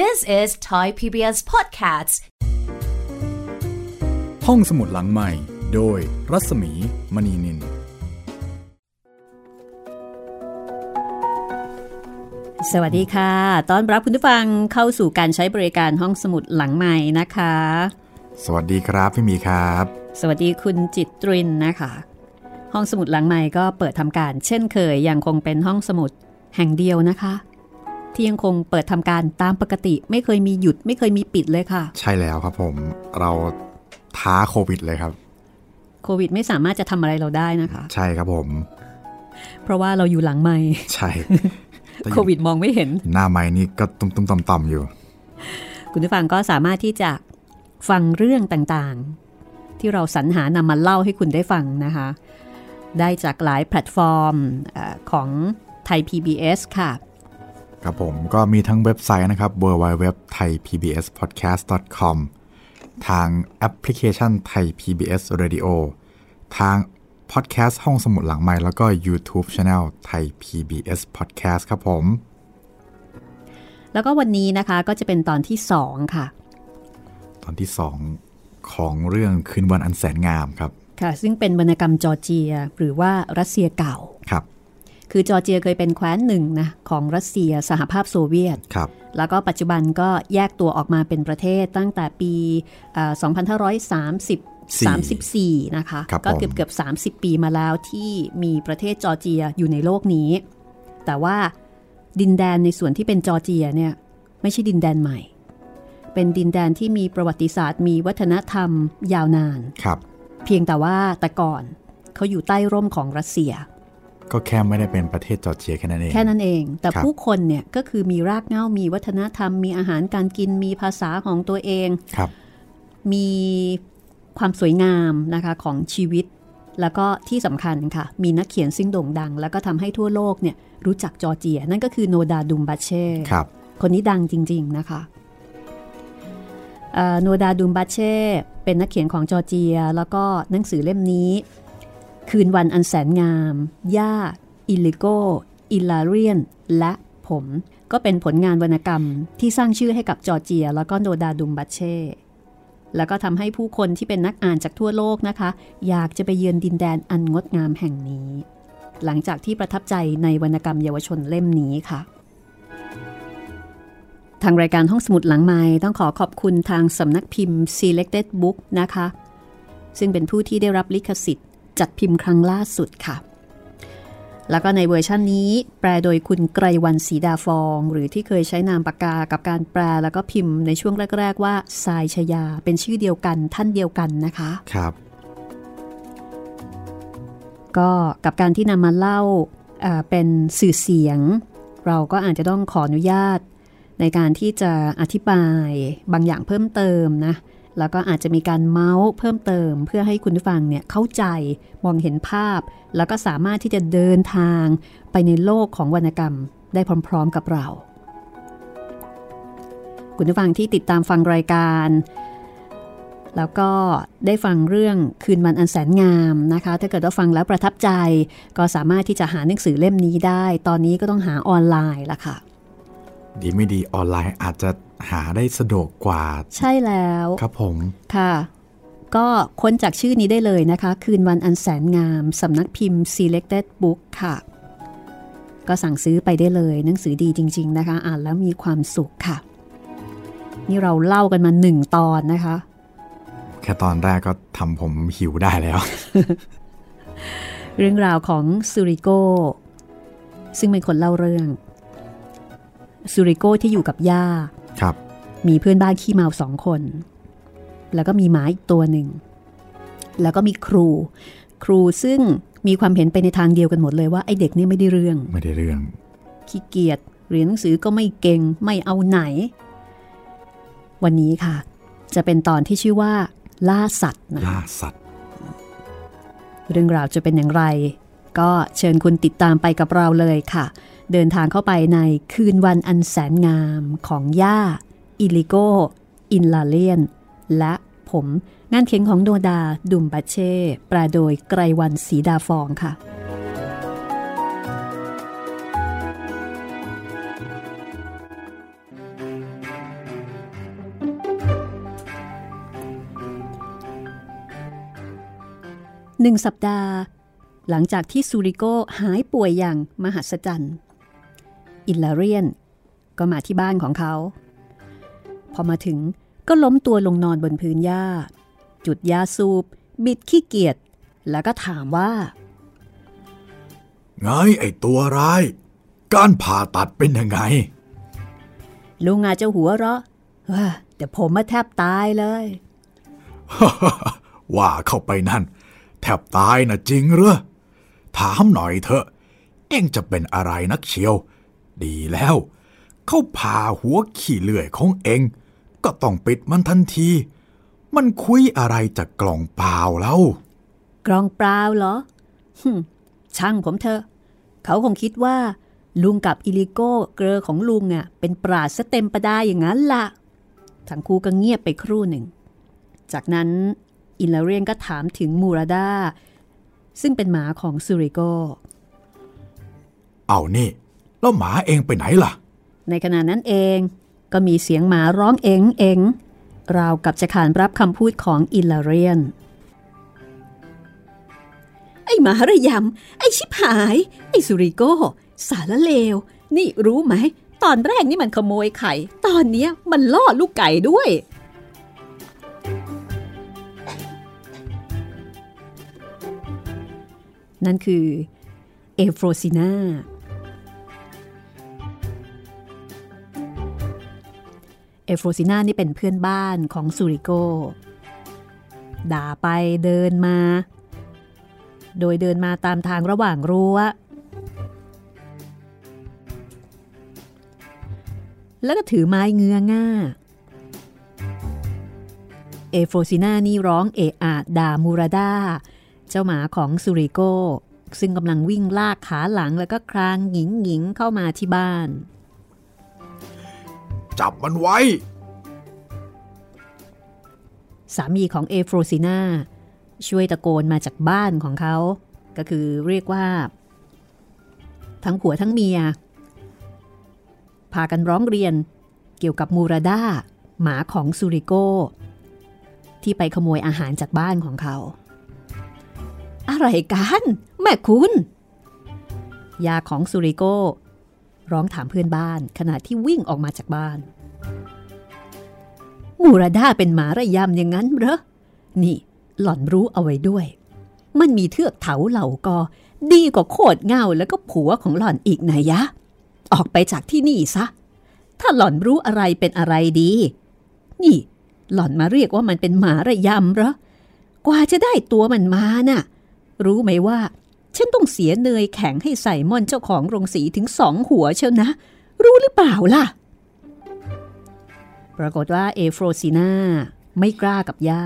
This is Thai PBS Podcasts ห้องสมุดหลังใหม่ โดยรัศมีมณีนิน สวัสดีค่ะ ต้อนรับคุณผู้ฟังเข้าสู่การใช้บริการห้องสมุดหลังใหม่นะคะ สวัสดีครับพี่หมีครับ สวัสดีคุณจิตรินนะคะ ห้องสมุดหลังใหม่ก็เปิดทำการ เช่นเคยยังคงเป็นห้องสมุดแห่งเดียวนะคะ ที่ยังคงเปิดทำการตามปกติ ไม่เคยมีหยุดไม่เคยมีปิดเลยค่ะ ใช่แล้วครับผมเราท้าโควิดเลยครับ โควิดไม่สามารถจะทำอะไรเราได้นะคะ ใช่ครับผม เพราะว่าเราอยู่หลังไม่ใช่แต่อโคยู่วิดมองไม่เห็น หน้าไม้นี่ก็ตุ้มตุ้มต่อมต่อมๆอยู่ คุณผู้ฟังก็สามารถที่จะฟังเรื่องต่างๆ ที่เราสรรหานำมาเล่าให้คุณได้ฟังนะคะ ได้จากหลายแพลตฟอร์มเออของไทย PBS ค่ะ ครับผมก็มีทั้งเว็บไซต์นะครับ www thai pbs podcast com ทางแอปพลิเคชันไทย PBS Radio ทางพอดแคสต์ห้องสมุดหลังไมค์แล้วก็ YouTube Channel ไทย PBS Podcast ครับผม แล้วก็วันนี้นะคะก็จะเป็นตอนที่ 2 ค่ะ ตอนที่ 2 ของเรื่องคืนวันอันแสนงามครับ ค่ะ ซึ่งเป็นวรรณกรรมจอร์เจีย หรือว่ารัสเซียเก่าครับ คือจอร์เจียเคยเป็นแคว้นหนึ่งนะของรัสเซียสหภาพโซเวียตครับแล้วก็ปัจจุบันก็แยกตัวออกมาเป็นประเทศตั้งแต่ปีเอ่อ2530 34 นะคะครับก็ผมเกือบเกือบ30 ปีมาแล้วที่มีประเทศจอร์เจียอยู่ในโลกนี้ แต่ว่าดินแดนในส่วนที่เป็นจอร์เจียเนี่ยไม่ใช่ดินแดนใหม่ เป็นดินแดนที่มีประวัติศาสตร์ มีวัฒนธรรมยาวนาน ครับ เพียงแต่ว่าแต่ก่อนเขาอยู่ใต้ร่มของรัสเซีย ก็แค่ไม่ได้เป็นประเทศจอร์เจียแค่นั้นเอง แค่นั้นเอง แต่ครับผู้คนเนี่ยก็คือมีรากเหง้ามีวัฒนธรรม มีอาหารการกินมีภาษาของตัวเองครับ มีความสวยงามนะคะของชีวิต แล้วก็ที่สำคัญค่ะ มีนักเขียนซึ่งโด่งดัง แล้วก็ทำให้ทั่วโลกเนี่ยรู้จักจอร์เจีย นั่นก็คือโนดาร์ ดุมบัดเซครับคนนี้ดังจริง ๆ นะคะเอ่อโนดาร์ ดุมบัดเซเป็นนักเขียนของจอร์เจีย แล้วก็หนังสือเล่มนี้ คืนวันอันแสนงาม ย่า อิลิโก อิลาเรียน และผม ก็เป็นผลงานวรรณกรรมที่สร้างชื่อให้กับจอร์เจีย แล้วก็โนดาร์ ดุมบัดเซ แล้วก็ทำให้ผู้คนที่เป็นนักอ่านจากทั่วโลกนะคะ อยากจะไปเยือนดินแดนอันงดงามแห่งนี้ หลังจากที่ประทับใจในวรรณกรรมเยาวชนเล่มนี้ค่ะทางรายการห้องสมุดหลังไมค์ต้องขอขอบคุณทางสำนักพิมพ์ Selected Book นะคะ ซึ่งเป็นผู้ที่ได้รับลิขสิทธิ์ จัดพิมพ์ครั้งล่าสุดค่ะ แล้วก็ในเวอร์ชันนี้ แปลโดยคุณไกรวรรณ สีดาฟอง หรือที่เคยใช้นามปากกากับการแปลแล้วก็พิมพ์ในช่วงแรก ๆ ว่าทรายชยาเป็นชื่อเดียวกันท่านเดียวกันนะคะครับ ก็กับการที่นำมาเล่าเอ่อเป็นสื่อเสียง เราก็อาจจะต้องขออนุญาตในการที่จะอธิบายบางอย่างเพิ่มเติมนะ แล้วก็อาจจะมีการเมาส์เพิ่มเติม เพื่อให้คุณผู้ฟังเนี่ยเข้าใจมองเห็นภาพ แล้วก็สามารถที่จะเดินทางไปในโลกของวรรณกรรมได้พร้อมๆกับเรา คุณผู้ฟังที่ติดตามฟังรายการ แล้วก็ได้ฟังเรื่องคืนวันอันแสนงามนะคะ ถ้าเกิดว่าฟังแล้วประทับใจ ก็สามารถที่จะหาหนังสือเล่มนี้ได้ ตอนนี้ก็ต้องหาออนไลน์ละค่ะ ดีไม่ดีออนไลน์อาจจะหาได้สะดวกกว่า ใช่แล้วครับผมค่ะ ก็ค้นจากชื่อนี้ได้เลยนะคะ คืนวันอันแสนงามสำนักพิมพ์ Selected Book ค่ะ ก็สั่งซื้อไปได้เลย หนังสือดีจริง ๆ นะคะ อ่านแล้วมีความสุขค่ะ นี่เราเล่ากันมาหนึ่งตอนนะคะ แค่ตอนแรกก็ทำผมหิวได้แล้ว เรื่องราวของซูริโกซึ่งเป็นคนเล่าเรื่อง ซูริโกที่อยู่กับย่าครับมีเพื่อนบ้านขี้เมาสองคน แล้วก็มีหมาอีกตัวหนึ่ง แล้วก็มีครู ครูซึ่งมีความเห็นไปในทางเดียวกันหมดเลยว่าไอเด็กนี่ไม่ได้เรื่อง ไม่ได้เรื่อง ขี้เกียจเรียนหนังสือก็ไม่เก่งไม่เอาไหน วันนี้ค่ะ จะเป็นตอนที่ชื่อว่า ล่าสัตว์นะล่าสัตว์ เรื่องราวจะเป็นอย่างไร ก็เชิญคุณติดตามไปกับเราเลยค่ะ เดินทางเข้าไปในคืนวันอันแสนงามของย่า อิลิโก อินลาเลียน และผมงานเขียนของโดดา ดุมบัเช่ แปลโดยไกรวันสีดาฟองค่ะ หนึ่งสัปดาห์ หลังจากที่ซูริโกหายป่วยอย่างมหัศจรรย์ อิลลาเรียน ก็มาที่บ้านของเขา พอมาถึงก็ล้มตัวลงนอนบนพื้นหญ้า จุดยาสูบ บิดขี้เกียจแล้วก็ถามว่า ไงไอตัวร้าย การผ่าตัดเป็นยังไง ลุงอาจจะหัวเราะเฮ้อแต่ผมมาแทบตายเลย ว่าเข้าไปนั่น แทบตายนะจริงเหรอถามหน่อยเถอะ เอ็งจะเป็นอะไรนักเชียว ดีแล้ว เขาผ่าหัวขี้เลื่อยของเอ็งก็ต้องปิดมันทันที มันคุยอะไรจากกล่องเปล่าแล้วกล่องเปล่าเหรอหึ่มช่างผมเถอะ เขาคงคิดว่า ลุงกับอิลิโก้เกลอของลุงอะเป็นปราชญ์ซะเต็มประดาอย่างนั้นล่ะทั้งคู่ก็เงียบไปครู่หนึ่ง จากนั้นอิลาเรียนก็ถามถึงมูราดาซึ่งเป็นหมาของซูริโก เอานี่ แล้วหมาเองไปไหนล่ะ ในขณะนั้นเองก็มีเสียงหมาร้องเอ็งเอ็งราวกับจะขานรับคำพูดของอิลาเรียน ไอ้หมาระยำ ไอ้ชิบหาย ไอ้สุริโก สารเลว นี่รู้ไหม ตอนแรกนี่มันขโมยไข่ ตอนเนี้ยมันล่อลูกไก่ด้วย นั่นคือ เอฟโรซินา อโฟรซิน่านี่เป็นเพื่อนบ้านของซูริโก ด่าไปเดินมา โดยเดินมาตามทางระหว่างรั้ว แล้วก็ถือไม้เงื้อง่าเอโฟรซิน่านี่ร้องเอะอะด่ามูราดาเจ้าหมาของซูริโก ซึ่งกำลังวิ่งลากขาหลังแล้วก็ครางหญิงหญิงเข้ามาที่บ้าน จับมันไว้ สามีของเอโฟรซินาช่วยตะโกนมาจากบ้านของเขา ก็คือเรียกว่า ทั้งผัวทั้งเมีย พากันร้องเรียนเกี่ยวกับมูราดาหมาของซูริโกที่ไปขโมยอาหารจากบ้านของเขา อะไรกัน แม่คุณ ยาของซูริโก ร้องถามเพื่อนบ้าน ขณะที่วิ่งออกมาจากบ้าน มูราดาเป็นหมาระยำอย่างนั้นเหรอ นี่หล่อนรู้เอาไว้ด้วย มันมีเทือกเถาเหล่ากอ ดีกว่าโคตรเงาแล้วก็ผัวของหล่อนอีกนายะ ออกไปจากที่นี่ซะ ถ้าหล่อนรู้อะไรเป็นอะไรดี นี่ หล่อนมาเรียกว่ามันเป็นหมาระยำเหรอกว่าจะได้ตัวมันมาน่ะ รู้ไหมว่า ฉันต้องเสียเนยแข็งให้ใส่ม่อนเจ้าของโรงสีถึงสองหัวเชียวนะ รู้หรือเปล่าล่ะ ปรากฏว่าเอโฟรซินาไม่กล้ากับย่า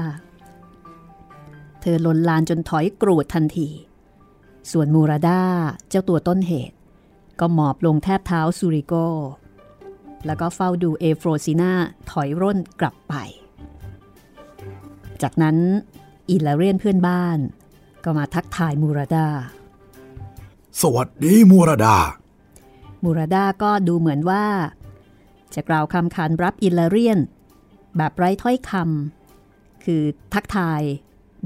เธอลนลานจนถอยกรูดทันที ส่วนมูราดาเจ้าตัวต้นเหตุ ก็หมอบลงแทบเท้าซูริโก แล้วก็เฝ้าดูเอโฟรซินาถอยร่นกลับไป จากนั้นอิลาเรียนเพื่อนบ้านก็มาทักทายมูราดา สวัสดีมูราดา มูราดาก็ดูเหมือนว่า จะกล่าวคำขานรับอิลาเรียน แบบไร้ถ้อยคำคือทักทาย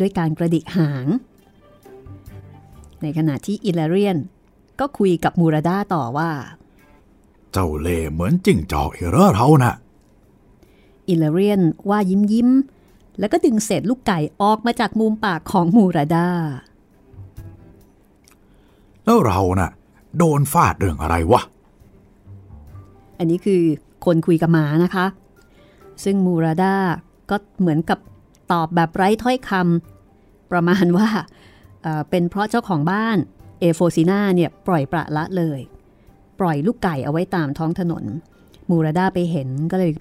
ด้วยการกระดิกหาง ในขณะที่อิลาเรียน ก็คุยกับมูราดาต่อว่า เจ้าเล่ห์เหมือนจิ้งจอกเอเรอเราน่ะอิลาเรียนว่ายิ้มยิ้มๆแล้วก็ดึงเศษลูกไก่ออกมาจากมุมปากของมูราดา แล้วเราน่ะโดนฟาดเรื่องอะไรวะ อันนี้คือคนคุยกับหมานะคะ ซึ่งมูราดาก็เหมือนกับตอบแบบไร้ถ้อยคำประมาณว่าเอ่อเป็นเพราะเจ้าของบ้านเอโฟซินาเนี่ยปล่อยประละเลย ปล่อยลูกไก่เอาไว้ตามท้องถนน มูราดาไปเห็นก็เลย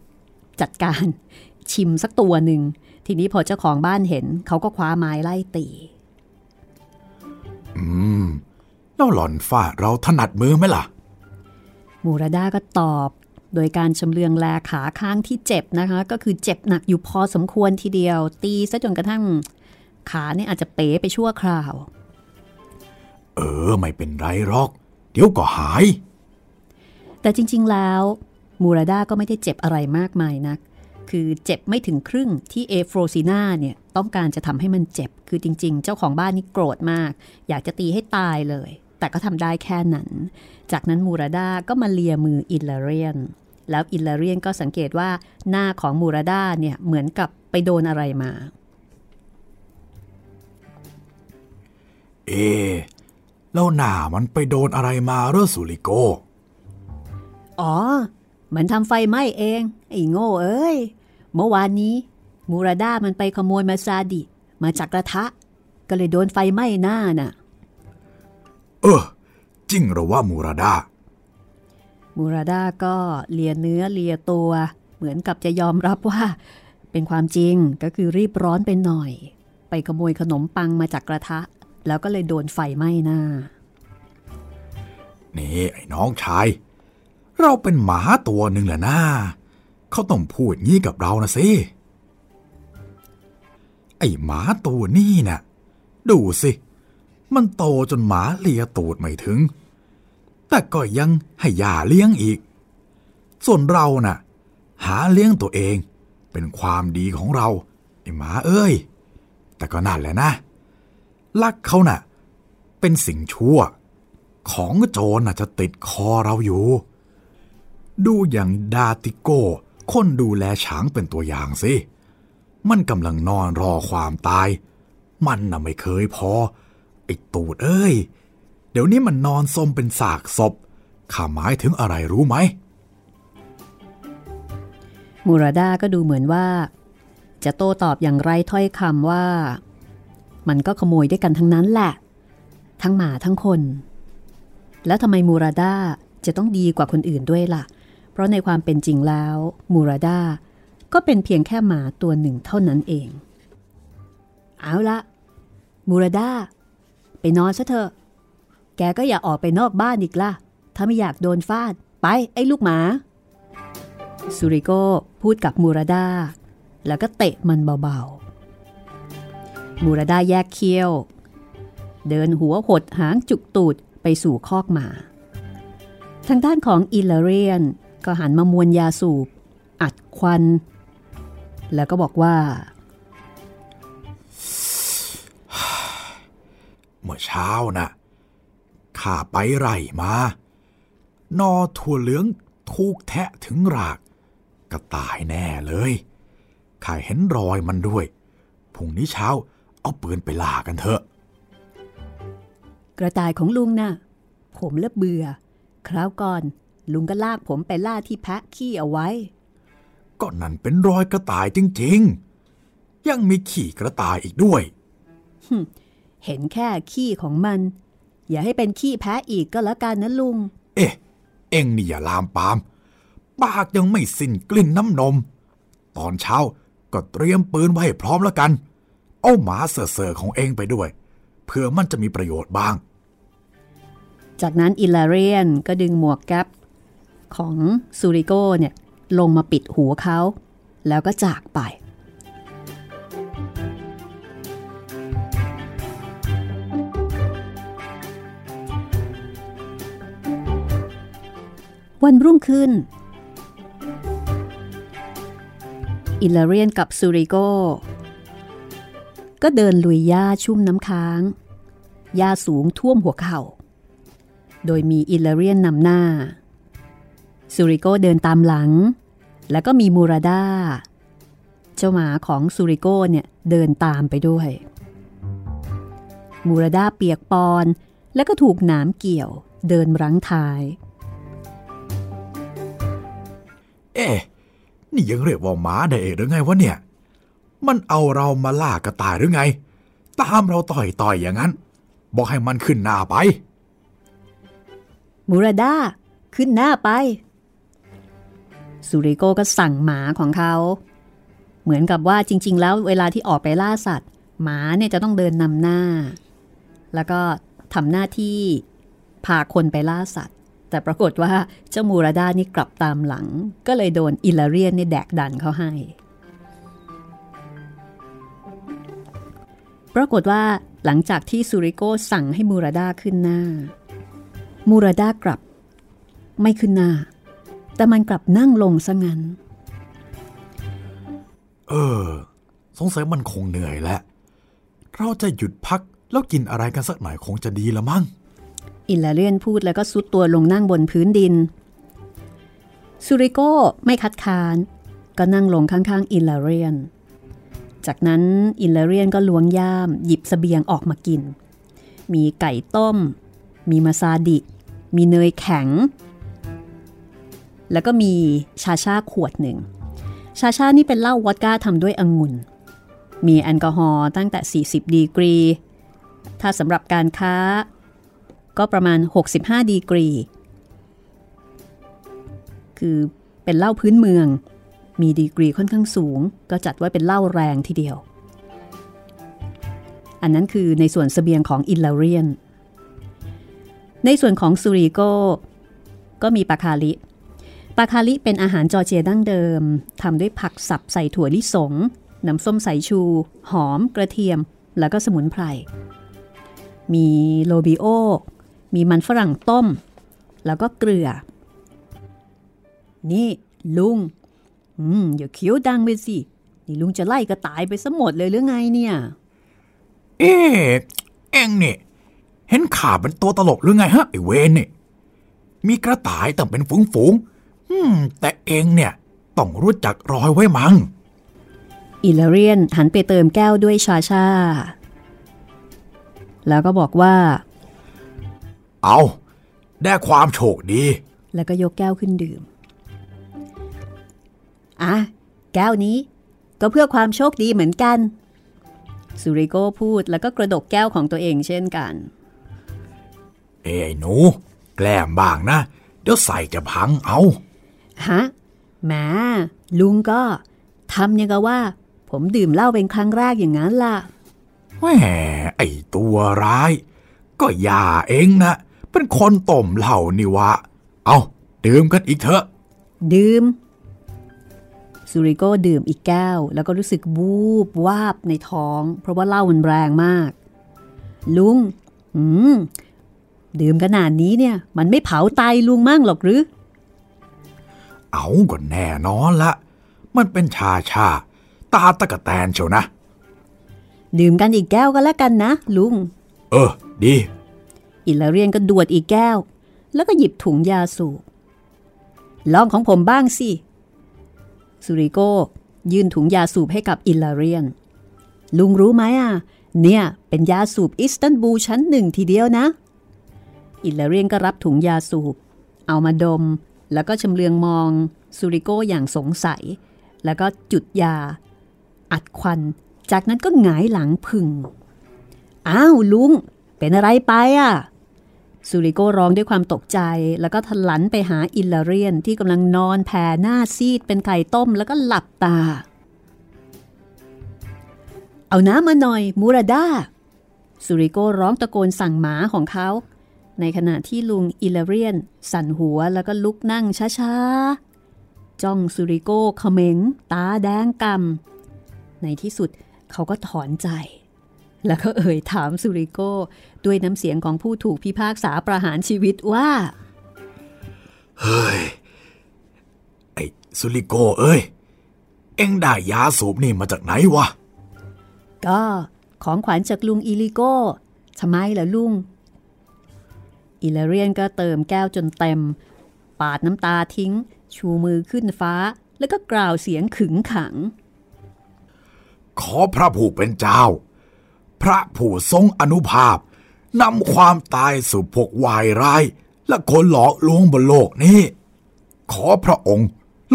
จัดการชิมสักตัวหนึ่ง ทีนี้พอเจ้าของบ้านเห็น เขาก็คว้าไม้ไล่ตี อืม แล้วหล่อนฟาดเราถนัดมือไหมล่ะ มูราดาก็ตอบ โดยการชำเลืองแลขาข้างที่เจ็บนะคะ ก็คือเจ็บหนักอยู่พอสมควรทีเดียว ตีซะจนกระทั่ง ขาเนี่ยอาจจะเป๋ไปชั่วคราว เออ ไม่เป็นไรหรอก เดี๋ยวก็หาย แต่จริง ๆ แล้วมูราดาก็ไม่ได้เจ็บอะไรมากมายนัก คือเจ็บไม่ถึงครึ่งที่เอฟโรซิน่าเนี่ยต้องการจะทำให้มันเจ็บ คือจริง ๆ เจ้าของบ้านนี่โกรธมาก อยากจะตีให้ตายเลย แต่ก็ทำได้แค่นั้น จากนั้นมูราดาก็มาเลียมืออิลลาเรียน แล้วอิลลาเรียนก็สังเกตว่าหน้าของมูราดาเนี่ยเหมือนกับไปโดนอะไรมา เอแล้วหน้ามันไปโดนอะไรมาเรอสุริโก อ๋อ มันทำไฟไหม้เอง ไอ้โง่เอ้ย เมื่อวานนี้ มูราดามันไปขโมยมาซาดิ มาจากกระทะ ก็เลยโดนไฟไหม้หน้าน่ะ เออ จริงเหรือว่ามูราดา มูราดาก็เลียเนื้อเลียตัว เหมือนกับจะยอมรับว่า เป็นความจริงก็คือรีบร้อนไปหน่อย ไปขโมยขนมปังมาจากกระทะ แล้วก็เลยโดนไฟไหม้หน้า นี่ไอ้น้องชาย เราเป็นหมาตัวหนึ่งแหละนะเขาต้องพูดงี้กับเรานะสิไอ้หมาตัวนี่น่ะ ดูสิ มันโตจนหมาเลียตูดไม่ถึง แต่ก็ยังให้ยาเลี้ยงอีก ส่วนเราน่ะ หาเลี้ยงตัวเองเป็นความดีของเราไอ้หมาเอ้ย แต่ก็นั่นแหละนะ ลักเขาน่ะ เป็นสิ่งชั่ว ของโจรน่ะจะติดคอเราอยู่ ดูอย่างดาติโก้คนดูแลช้างเป็นตัวอย่างสิ มันกำลังนอนรอความตาย มันน่ะไม่เคยพอ ไอ้ตูดเอ้ย เดี๋ยวนี้มันนอนสมเป็นสากศพ ข้าหมายถึงอะไรรู้ไหม มูราดาก็ดูเหมือนว่า จะโต้ตอบอย่างไรถ้อยคำว่า มันก็ขโมยด้วยกันทั้งนั้นแหละ ทั้งหมาทั้งคน แล้วทำไมมูราดาจะต้องดีกว่าคนอื่นด้วยล่ะ เพราะในความเป็นจริงแล้ว มูราดาก็เป็นเพียงแค่หมาตัวหนึ่งเท่านั้นเอง เอาละมูราดา ไปนอนซะเถอะ แกก็อย่าออกไปนอกบ้านอีกล่ะ ถ้าไม่อยากโดนฟาด ไปไอ้ลูกหมา ซูริโกพูดกับมูราดา แล้วก็เตะมันเบาๆ มูราดาแยกเคี้ยว เดินหัวหดหางจุกตูดไปสู่คอกหมา ทางด้านของอิลาเรียนก็หันมามวนยาสูบ อัดควัน แล้วก็บอกว่า เมื่อเช้าน่ะข้าไปไร่มา นอถั่วเหลืองถูกแทะถึงราก ก็ตายแน่เลยข้าเห็นรอยมันด้วยพรุ่งนี้เช้าเอาปืนไปล่ากันเถอะ กระต่ายของลุงน่ะ ผมเลิกเบื่อ คราวก่อนลุงก็ลากผมไปล่าที่แพะขี้เอาไว้ ก็นั่นเป็นรอยกระต่ายจริงๆ ยังมีขี่กระต่ายอีกด้วย เห็นแค่ขี้ของมัน อย่าให้เป็นขี้แพะอีกก็แล้วกันนะลุง เอ๊ะ เอ็งนี่อย่าลามปาม ปากยังไม่สิ้นกลิ่นน้ำนม ตอนเช้าก็เตรียมปืนไว้ให้พร้อมแล้วกัน เอาหมาเสือๆของเอ็งไปด้วย เพื่อมันจะมีประโยชน์บ้าง จากนั้นอิลาเรียนก็ดึงหมวกแก๊ปของซูริโกเนี่ยลงมาปิดหูเขา แล้วก็จากไป วันรุ่งขึ้น อิลเรียนกับซูริโกก็เดินลุยหญ้าชุ่มน้ำค้าง หญ้าสูงท่วมหัวเข่า โดยมีอิลเรียนนำหน้า ซูริโกเดินตามหลัง แล้วก็มีมูราดาเจ้าหมาของซูริโกเนี่ยเดินตามไปด้วย มูราดาเปียกปอน แล้วก็ถูกหนามเกี่ยวเดินรั้งท้าย เอ๊ะนี่ยังเรียกว่าหมาได้เองหรือไงวะเนี่ย มันเอาเรามาล่ากระต่ายหรือไง ตามเราต่อยต่อยอย่างนั้น บอกให้มันขึ้นหน้าไป มูราดาขึ้นหน้าไปซูริโกก็สั่งหมาของเขา เหมือนกับว่าจริง ๆ แล้วเวลาที่ออกไปล่าสัตว์ หมาเนี่ยจะต้องเดินนำหน้า แล้วก็ทำหน้าที่พาคนไปล่าสัตว์ แต่ปรากฏว่าเจ้ามูราดานี่กลับตามหลัง ก็เลยโดนอิลาเรียนนี่แดกดันเขาให้ ปรากฏว่าหลังจากที่ซูริโกสั่งให้มูราดาขึ้นหน้า มูราดากลับ ไม่ขึ้นหน้า แต่มันกลับนั่งลงซะงั้น เออ สงสัยมันคงเหนื่อยแล้วเราจะหยุดพักแล้วกินอะไรกันสักหน่อยคงจะดีละมั้ง อิลลาเรียนพูดแล้วก็ซุดตัวลงนั่งบนพื้นดินซูริโก้ไม่คัดค้าน ก็นั่งลงข้างๆอิลลาเรียน จากนั้นอิลลาเรียนก็ล้วงย่ามหยิบสเสบียงออกมากิน มีไก่ต้ม มีมาซาดิ มีเนยแข็ง แล้วก็มีชาชาขวดหนึ่ง ชาชานี่เป็นเหล้าวอดก้าทำด้วยองุ่น มีแอลกอฮอล์ตั้งแต่ 40 ดีกรี ถ้าสำหรับการค้า ก็ประมาณ 65 ดีกรี คือเป็นเหล้าพื้นเมือง มีดีกรีค่อนข้างสูง ก็จัดว่าเป็นเหล้าแรงทีเดียว อันนั้นคือในส่วนสเสบียงของอิลลาเรียน ในส่วนของซูริโกก็มีปาคาลิปาคาลิเป็นอาหารจอร์เจียดั้งเดิมทำด้วยผักสับใส่ถั่วลิสง น้ำส้มสายชู หอม กระเทียม แล้วก็สมุนไพร มีโลบิโอ มีมันฝรั่งต้ม แล้วก็เกลือ นี่ลุง อืมอย่าเคี้ยวดังไปสิ นี่ลุงจะไล่กระต่ายไปซะหมดเลยหรือไงเนี่ย เอ๊ะเอ็งเนี่ยเห็นข่าเป็นตัวตลกหรือไงฮะไอเวนนี่มีกระต่ายตั้งเป็นฝูงๆอืม แต่เองเนี่ย ต้องรู้จักรอยไว้มัง้งอิลาเรียนหันไปเติมแก้วด้วยชาชา แล้วก็บอกว่า เอาได้ความโชคดี แล้วก็ยกแก้วขึ้นดื่ม อะ แก้วนี้ก็เพื่อความโชคดีเหมือนกัน ซูริโกพูดแล้วก็กระดกแก้วของตัวเองเช่นกัน เอ้ยไอ้หนู แกล้มบ้างนะ เดี๋ยวใส่จะพังเอา ฮะแหมลุงก็ทำยังกับว่า ผมดื่มเหล้าเป็นครั้งแรกอย่างนั้นล่ะแหมไอตัวร้าย ก็อย่าเองนะ เป็นคนต้มเหล้านี่วะ เอาดื่มกันอีกเถอะ ดื่มซูริโกดื่มอีกแก้ว แล้วก็รู้สึกวูบวาบในท้อง เพราะว่าเหล้ามันแรงมาก ลุง อืม ดื่มขนาดนี้เนี่ย มันไม่เผาไตลุงมั่งหรอกหรือ เอาก็แน่นอนละ มันเป็นชาชา ตาตะกะแตนเชียวนะ ดื่มกันอีกแก้วก็แล้วกันนะ ลุง เออ ดี อิลาเรียนก็ดวดอีกแก้ว แล้วก็หยิบถุงยาสูบลองของผมบ้างสิสุริโกยื่นถุงยาสูบให้กับอิลาเรียน ลุงรู้ไหมอะ เนี่ยเป็นยาสูบอิสตันบูลชั้นหนึ่งทีเดียวนะ อิลาเรียนก็รับถุงยาสูบ เอามาดม แล้วก็ชำเลืองมองสุริโกอย่างสงสัย แล้วก็จุดยา อัดควัน จากนั้นก็หงายหลังพึ่ง อ้าวลุง เป็นอะไรไปอะ ซูริโกร้องด้วยความตกใจ แล้วก็ทลันไปหาอิลลาเรียนที่กำลังนอนแผ่หน้าซีดเป็นไข่ต้มแล้วก็หลับตา เอาน้ำมาหน่อยมูราดาซูริโกร้องตะโกนสั่งหมาของเขา ในขณะที่ลุงอิลลเรียน สั่นหัวแล้วก็ลุกนั่งช้าๆ จ้องซูริโกเขม็ง ตาแดงกำในที่สุดเขาก็ถอนใจ แล้วก็เอ่ยถามซูริโกด้วยน้ำเสียงของผู้ถูกพิพากษาประหารชีวิตว่า เฮ้ย ไอ้สุริโกเอ้ย เอ็งได้ยาสูบนี่มาจากไหนวะ ก็ของขวัญจากลุงอิลิโก้ทำไมล่ะลุง อิลาเรียนก็เติมแก้วจนเต็ม ปาดน้ำตาทิ้ง ชูมือขึ้นฟ้า แล้วก็กล่าวเสียงขึงขัง ขอพระผู้เป็นเจ้า พระผู้ทรงอนุภาพนำความตายสู่พวกวายร้าย และคนหลอกลวงบนโลกนี้ ขอพระองค์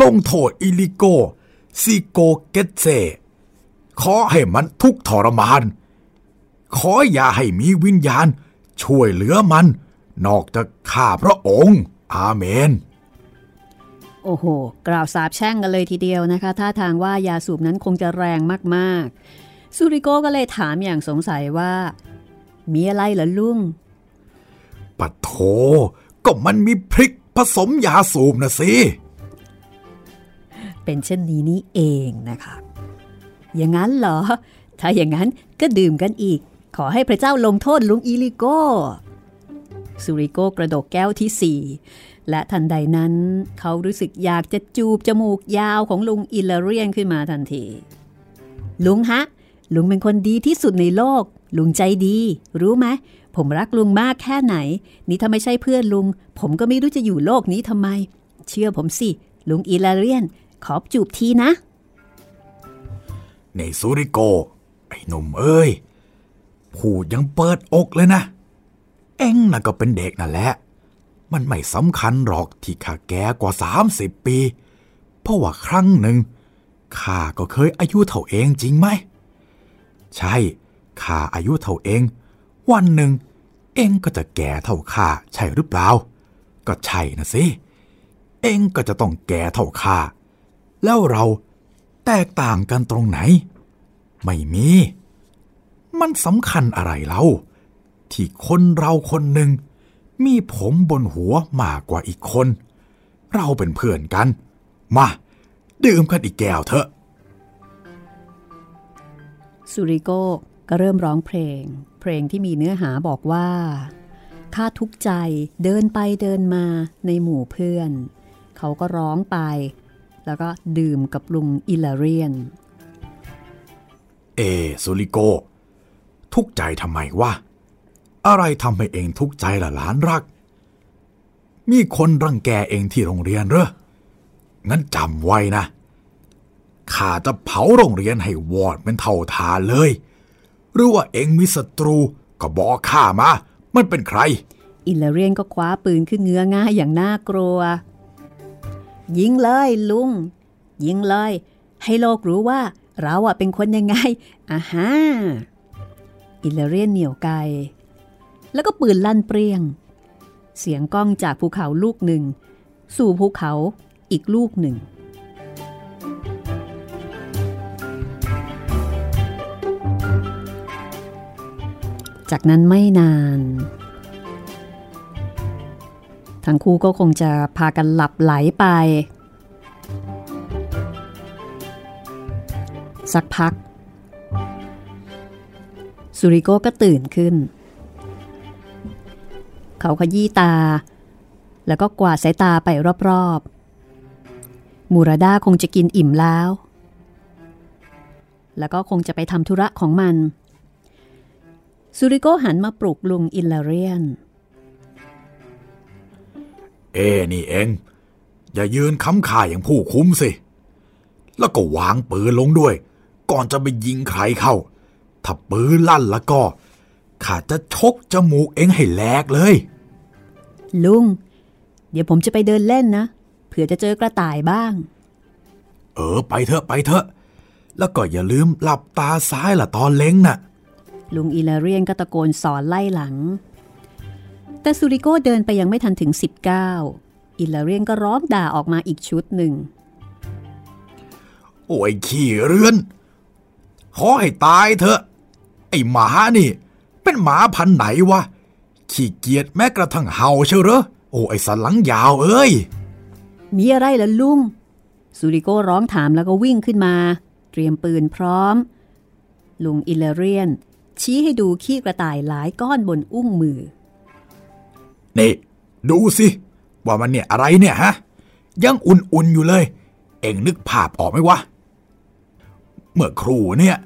ลงโทษอิลิโก ซิโกเกตเซ ขอให้มันทุกทรมาน ขออย่าให้มีวิญญาณช่วยเหลือมัน นอกจากข้าพระองค์ อาเมน โอ้โห กล่าวสาบแช่งกันเลยทีเดียวนะคะ ท่าทางว่ายาสูบนั้นคงจะแรงมากๆ ซูริโกก็เลยถามอย่างสงสัยว่า มีอะไรเหรอลุงปัดโถ ก็มันมีพริกผสมยาสูบนะสิ เป็นเช่นนี้นี่เองนะคะ อย่างนั้นเหรอ ถ้าอย่างนั้นก็ดื่มกันอีก ขอให้พระเจ้าลงโทษลุงอีลิโกซูริโกกระดกแก้วที่สี่และทันใดนั้นเขารู้สึกอยากจะจูบจมูกยาวของลุงอิลลาเรียนขึ้นมาทันที ลุงฮะ ลุงเป็นคนดีที่สุดในโลก ลุงใจดี รู้ไหมผมรักลุงมากแค่ไหน นี่ถ้าไม่ใช่เพื่อนลุง ผมก็ไม่รู้จะอยู่โลกนี้ทำไม เชื่อผมสิ ลุงอีลาเรียน ขอบจูบทีนะ ในซูริโก ไอ้หนุ่มเอ้ยพูดยังเปิดอกเลยนะ เอ็งน่ะก็เป็นเด็กนั่นแหละ มันไม่สำคัญหรอกที่ข้าแก่กว่า 30 ปี เพราะว่าครั้งหนึ่งข้าก็เคยอายุเท่าเองจริงไหม ใช่ข้าอายุเท่าเอง วันหนึ่ง เองก็จะแก่เท่าข้าใช่หรือเปล่า ก็ใช่นะสิ เองก็จะต้องแก่เท่าข้า แล้วเราแตกต่างกันตรงไหน ไม่มี มันสำคัญอะไรเล่า ที่คนเราคนหนึ่ง มีผมบนหัวมากกว่าอีกคน เราเป็นเพื่อนกัน มา ดื่มกันอีกแก้วเถอะ ซูริโกก็เริ่มร้องเพลง เพลงที่มีเนื้อหาบอกว่าข้าทุกใจเดินไปเดินมาในหมู่เพื่อน เขาก็ร้องไป แล้วก็ดื่มกับลุงอิลาเรียน เอซูริโก ทุกใจทำไมวะอะไรทำให้เองทุกใจล่ะหลานรัก มีคนรังแกเองที่โรงเรียนเหรองั้นจำไว้นะ ข้าจะเผาโรงเรียนให้วอดเป็นเท่าทานเลย หรือว่าเองมีศัตรูก็บอกข้ามา มันเป็นใคร อิลเรียนก็คว้าปืนขึ้นเงื้อง่ายอย่างน่ากลัว ยิงเลยลุง ยิงเลย ให้โลกรู้ว่าเราอะเป็นคนยังไงอ่าฮะอิลเรียนเหนียวไกลแล้วก็ปืนลั่นเปรี้ยง เสียงก้องจากภูเขาลูกหนึ่ง สู่ภูเขาอีกลูกหนึ่ง จากนั้นไม่นาน ทั้งคู่ก็คงจะพากันหลับไหลไป สักพัก สุริโกก็ตื่นขึ้น เขาขยี้ตา แล้วก็กวาดสายตาไปรอบๆ มูราดาคงจะกินอิ่มแล้ว แล้วก็คงจะไปทำธุระของมัน สุริโกหันมาปลุกลุงอิลลาเรียน เอ้นี่เอง อย่ายืนค้ำคาอย่างผู้คุ้มสิ แล้วก็วางปืนลงด้วย ก่อนจะไปยิงใครเข้า ถ้าปืนลั่นแล้วก็ข้าจะชกจมูกเองให้แหลกเลย ลุง เดี๋ยวผมจะไปเดินเล่นนะ เผื่อจะเจอกระต่ายบ้าง เออ ไปเถอะไปเถอะ แล้วก็อย่าลืมหลับตาซ้ายล่ะตอนเล้งน่ะ ลุงอิลาเรียนก็ตะโกนสอนไล่หลัง แต่ซูริโกเดินไปยังไม่ทันถึง 19 อิลาเรียนก็ร้องด่าออกมาอีกชุดหนึ่ง โอ้ยขี้เรือน ขอให้ตายเถอะ ไอ้หมานี่ เป็นหมาพันธุ์ไหนวะ ขี้เกียจแม้กระทั่งเห่าเชียวเหรอ โอ้ไอ้สันหลังยาวเอ้ย มีอะไรล่ะลุงซูริโกร้องถามแล้วก็วิ่งขึ้นมา เตรียมปืนพร้อม ลุงอิลาเรียน ชี้ให้ดูขี้กระต่ายหลายก้อนบนอุ้งมือ นี่ ดูสิ ว่ามันเนี่ยอะไรเนี่ยฮะ ยังอุ่นๆอยู่เลย เอ็งนึกภาพออกไหมวะ เมื่อครูเนี่ย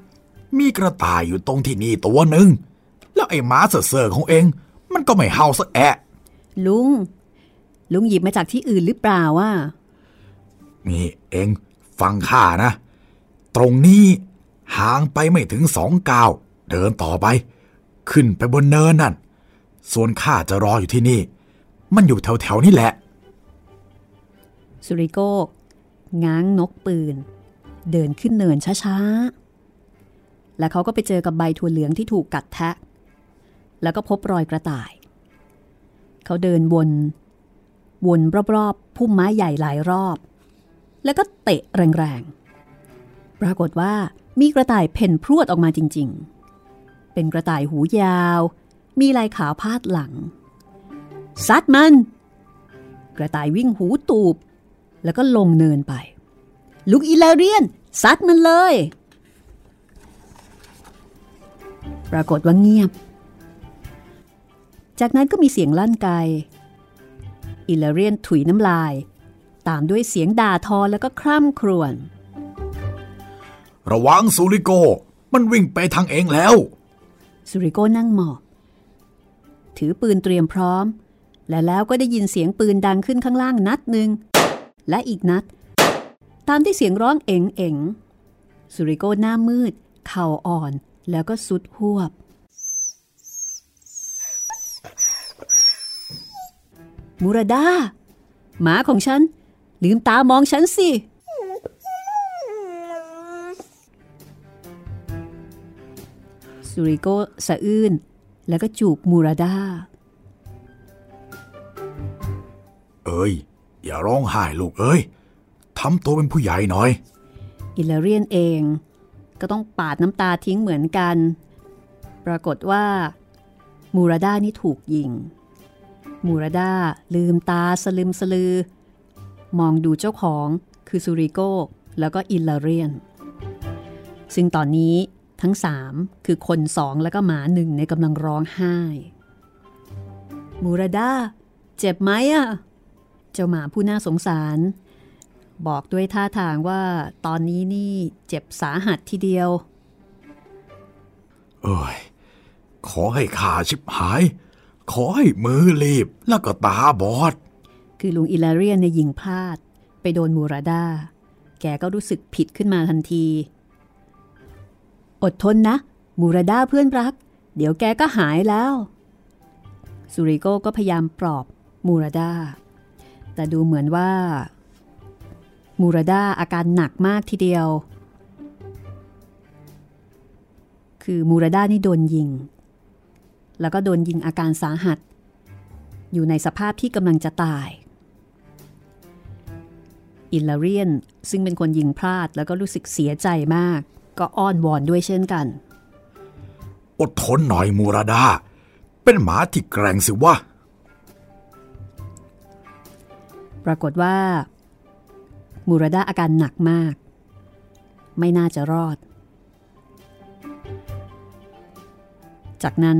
มีกระต่ายอยู่ตรงที่นี่ตัวหนึ่ง แล้วไอ้หมาเซ่อๆของเอ็งมันก็ไม่เห่าสักแอะลุง ลุงหยิบมาจากที่อื่นหรือเปล่าวะนี่เอ็งฟังข้านะ ตรงนี้ห่างไปไม่ถึงสองก้าว เดินต่อไป ขึ้นไปบนเนินนั่น ส่วนข้าจะรออยู่ที่นี่ มันอยู่แถวๆนี่แหละ สุริโกง้างนกปืน เดินขึ้นเนินช้าๆ แล้วเขาก็ไปเจอกับใบถั่วเหลืองที่ถูกกัดแทะ แล้วก็พบรอยกระต่าย เขาเดินวน วนรอบๆพุ่มไม้ใหญ่หลายรอบ แล้วก็เตะแรงๆ ปรากฏว่ามีกระต่ายเพ่นพรวดออกมาจริง ๆ เป็นกระต่ายหูยาว มีลายขาวพาดหลัง ซัดมัน กระต่ายวิ่งหูตูบ แล้วก็ลงเนินไป ลุกอีลาเรียน ซัดมันเลย ปรากฏว่าเงียบ จากนั้นก็มีเสียงลั่นไกอิลาเรียนถุยน้ำลาย ตามด้วยเสียงด่าทอแล้วก็คร่ำครวญระวังสุริโก มันวิ่งไปทางเองแล้ว สุริโกนั่งหมอบ ถือปืนเตรียมพร้อม และแล้วก็ได้ยินเสียงปืนดังขึ้นข้างล่างนัดหนึ่ง และอีกนัด ตามที่เสียงร้องเอ๋งเอ๋งสุริโกหน้ามืด เข่าอ่อนแล้วก็สุดหวบ มูราดาหมาของฉัน ลืมตามองฉันสิ สุริโกสะอื้น แล้วก็จูบมูราดา เอ้ย อย่าร้องไห้ลูกเอ้ยทำตัวเป็นผู้ใหญ่หน่อย อิลาเรียนเองก็ต้องปาดน้ำตาทิ้งเหมือนกัน ปรากฏว่า มูราดานี่ถูกยิง มูราดาลืมตาสลึมสลือ มองดูเจ้าของคือซูริโกแล้วก็อิลาเรียน ซึ่งตอนนี้ ทั้งสามคือคนสองแล้วก็หมาหนึ่งในกำลังร้องไห้ มูราดาเจ็บไหมอะเจ้าหมาผู้น่าสงสาร บอกด้วยท่าทางว่าตอนนี้นี่เจ็บสาหัสทีเดียว เอ้ย ขอให้ขาชิบหาย ขอให้มือรีบแล้วก็ตาบอด คือลุงอิลาเรียนในยยิงพลาด ไปโดนมูราดาแกก็รู้สึกผิดขึ้นมาทันที อดทนนะ มูรดาเพื่อนรัก เดี๋ยวแกก็หายแล้วสุริโกก็พยายามปลอบมูรดา แต่ดูเหมือนว่า มูรดาอาการหนักมากทีเดียว คือมูรดานี่โดนยิง แล้วก็โดนยิงอาการสาหัส อยู่ในสภาพที่กำลังจะตายอิลลาเรียนซึ่งเป็นคนยิงพลาดแล้วก็รู้สึกเสียใจมาก ก็อ้อนวอนด้วยเช่นกัน อดทนหน่อยมูราดา เป็นหมาที่แกร่งสิวะ ปรากฏว่า มูราดาอาการหนักมาก ไม่น่าจะรอด จากนั้น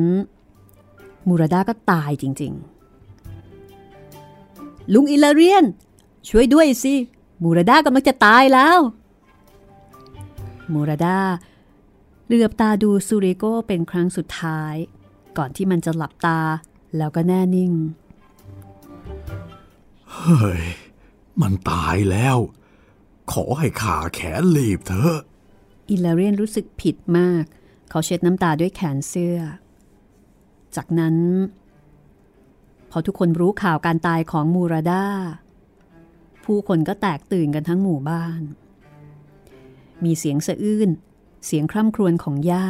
มูราดาก็ตายจริง ๆ ลุงอิลาเรียน ช่วยด้วยสิ มูราดากำลังจะตายแล้ว มูราดาเหลือบตาดูซูริโกเป็นครั้งสุดท้าย ก่อนที่มันจะหลับตาแล้วก็แน่นิ่ง เฮ้ย มันตายแล้ว ขอให้ขาแขนรีบเถอะ อิลาเรียนรู้สึกผิดมาก เขาเช็ดน้ำตาด้วยแขนเสื้อ จากนั้น พอทุกคนรู้ข่าวการตายของมูราดาผู้คนก็แตกตื่นกันทั้งหมู่บ้าน มีเสียงสะอื้น เสียงคร่ำครวญของย่า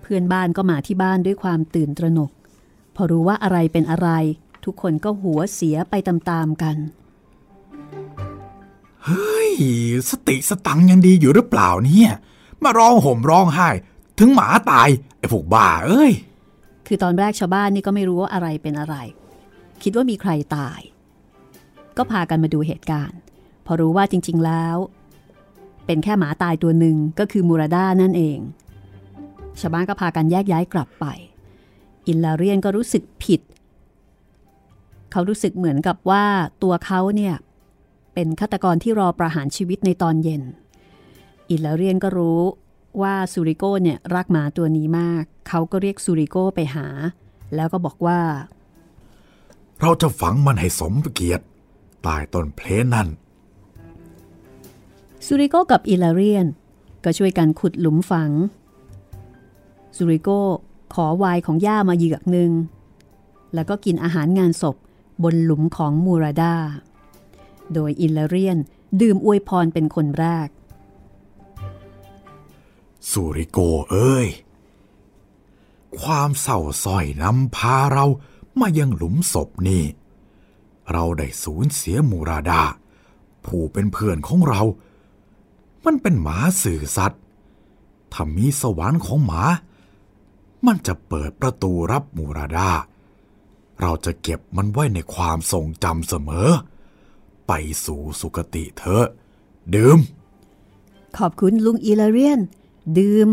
เพื่อนบ้านก็มาที่บ้านด้วยความตื่นตระหนก พอรู้ว่าอะไรเป็นอะไร ทุกคนก็หัวเสียไปตามๆกัน เฮ้ย สติสตังค์ยังดีอยู่หรือเปล่าเนี่ย มาร้องห่มร้องไห้ ถึงหมาตาย ไอ้พวกบ้าเอ้ย คือตอนแรกชาวบ้านนี่ก็ไม่รู้ว่าอะไรเป็นอะไร คิดว่ามีใครตาย ก็พากันมาดูเหตุการณ์ พอรู้ว่าจริง ๆแล้ว เป็นแค่หมาตายตัวหนึ่งก็คือมูราด้านั่นเอง ชาวบ้านก็พากันแยกย้ายกลับไป อินลาเรียนก็รู้สึกผิด เขารู้สึกเหมือนกับว่าตัวเขาเนี่ยเป็นฆาตกรที่รอประหารชีวิตในตอนเย็น อิลลาเรียนก็รู้ว่าซูริโกเนี่ยรักหมาตัวนี้มาก เขาก็เรียกซูริโกไปหา แล้วก็บอกว่า เราจะฝังมันให้สมเกียรติใต้ต้นเพลนั่น ซูริโกกับอิลาเรียน ก็ช่วยกันขุดหลุมฝังซูริโกขอวายของย่ามาเหยือกหนึ่ง แล้วก็กินอาหารงานศพบนหลุมของมูราดา โดยอิลาเรียนดื่มอวยพรเป็นคนแรก สุริโกเอ้ย ความเศร้าส้อยนำพาเรามายังหลุมศพนี่ เราได้สูญเสียมูราดา ผู้เป็นเพื่อนของเรา มันเป็นหมาสื่อสัตว์ ถ้ามีสวรรค์ของหมา มันจะเปิดประตูรับมูราดา เราจะเก็บมันไว้ในความทรงจำเสมอ ไปสู่สุคติเถอะ ดื่ม ขอบคุณลุงอิลาเรียน ดื่ม